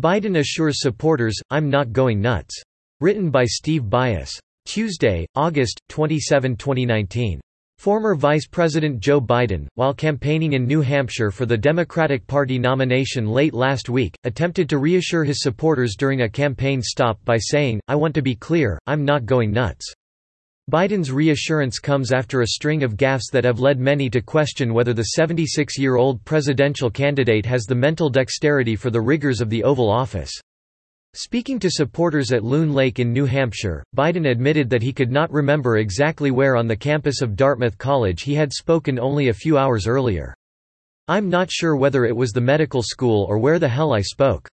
Biden assures supporters, I'm not going nuts. Written by Steve Byas. Tuesday, August 27, 2019. Former Vice President Joe Biden, while campaigning in New Hampshire for the Democratic Party nomination late last week, attempted to reassure his supporters during a campaign stop by saying, I want to be clear, I'm not going nuts. Biden's reassurance comes after a string of gaffes that have led many to question whether the 76-year-old presidential candidate has the mental dexterity for the rigors of the Oval Office. Speaking to supporters at Loon Lake in New Hampshire, Biden admitted that he could not remember exactly where on the campus of Dartmouth College he had spoken only a few hours earlier. I'm not sure whether it was the medical school or where the hell I spoke.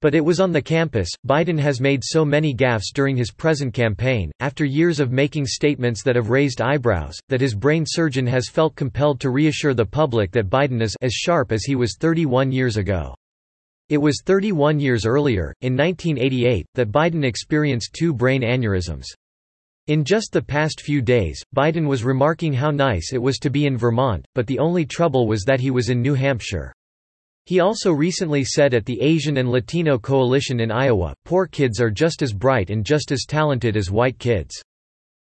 But it was on the campus. Biden has made so many gaffes during his present campaign, after years of making statements that have raised eyebrows, that his brain surgeon has felt compelled to reassure the public that Biden is as sharp as he was 31 years ago. It was 31 years earlier, in 1988, that Biden experienced two brain aneurysms. In just the past few days, Biden was remarking how nice it was to be in Vermont, but the only trouble was that he was in New Hampshire. He also recently said at the Asian and Latino Coalition in Iowa, poor kids are just as bright and just as talented as white kids.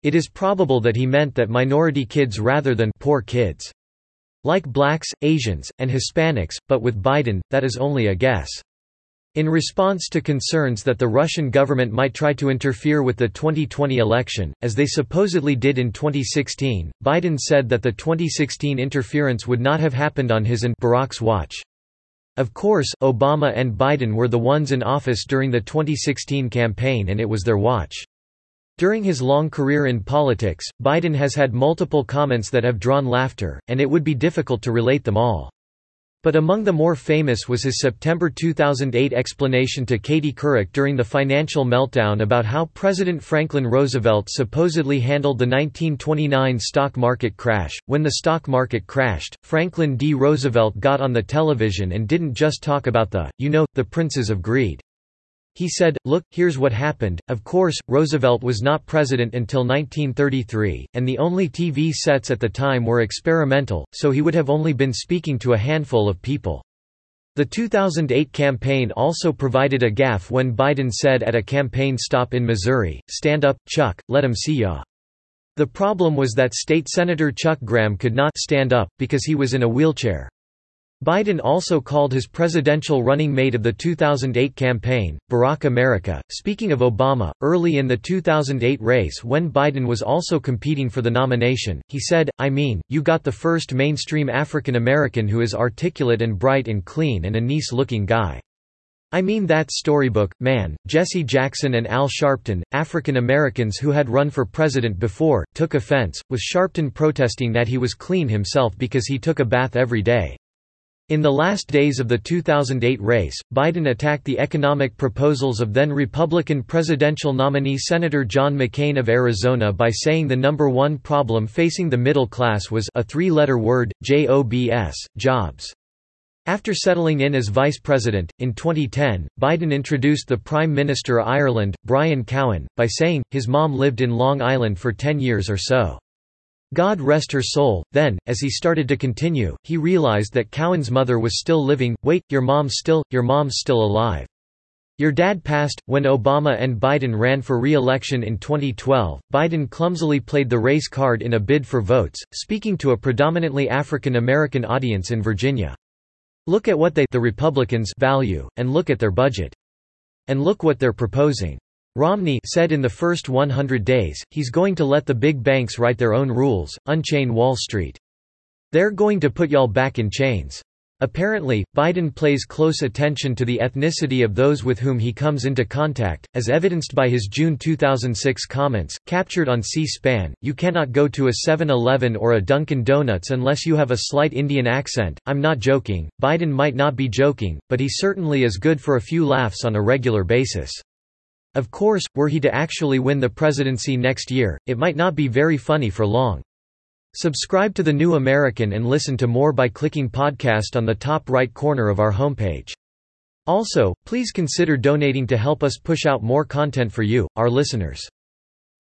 It is probable that he meant that minority kids rather than poor kids. Like blacks, Asians, and Hispanics, but with Biden, that is only a guess. In response to concerns that the Russian government might try to interfere with the 2020 election, as they supposedly did in 2016, Biden said that the 2016 interference would not have happened on his and Barack's watch. Of course, Obama and Biden were the ones in office during the 2016 campaign and it was their watch. During his long career in politics, Biden has had multiple comments that have drawn laughter, and it would be difficult to relate them all. But among the more famous was his September 2008 explanation to Katie Couric during the financial meltdown about how President Franklin Roosevelt supposedly handled the 1929 stock market crash. When the stock market crashed, Franklin D. Roosevelt got on the television and didn't just talk about the, you know, the princes of greed. He said, look, here's what happened. Of course, Roosevelt was not president until 1933, and the only TV sets at the time were experimental, so he would have only been speaking to a handful of people. The 2008 campaign also provided a gaffe when Biden said at a campaign stop in Missouri, stand up, Chuck, let 'em see ya. The problem was that state senator Chuck Graham could not stand up, because he was in a wheelchair. Biden also called his presidential running mate of the 2008 campaign, Barack America. Speaking of Obama, early in the 2008 race when Biden was also competing for the nomination, he said, I mean, you got the first mainstream African American who is articulate and bright and clean and a nice looking guy. I mean that storybook, man. Jesse Jackson and Al Sharpton, African Americans who had run for president before, took offense, with Sharpton protesting that he was clean himself because he took a bath every day. In the last days of the 2008 race, Biden attacked the economic proposals of then Republican presidential nominee Senator John McCain of Arizona by saying the number one problem facing the middle class was a three-letter word, J-O-B-S, jobs. After settling in as vice president, in 2010, Biden introduced the Prime Minister of Ireland, Brian Cowen, by saying, his mom lived in Long Island for 10 years or so. God rest her soul. Then, as he started to continue, he realized that Cowen's mother was still living. Wait, your mom's still, your mom's still alive. Your dad passed. When Obama and Biden ran for re-election in 2012, Biden clumsily played the race card in a bid for votes, speaking to a predominantly African American audience in Virginia. Look at what they the Republicans value, and look at their budget. And look what they're proposing. Romney said in the first 100 days, he's going to let the big banks write their own rules, unchain Wall Street. They're going to put y'all back in chains. Apparently, Biden plays close attention to the ethnicity of those with whom he comes into contact, as evidenced by his June 2006 comments, captured on C-SPAN, you cannot go to a 7-Eleven or a Dunkin' Donuts unless you have a slight Indian accent. I'm not joking, Biden might not be joking, but he certainly is good for a few laughs on a regular basis. Of course, were he to actually win the presidency next year, it might not be very funny for long. Subscribe to The New American and listen to more by clicking podcast on the top right corner of our homepage. Also, please consider donating to help us push out more content for you, our listeners.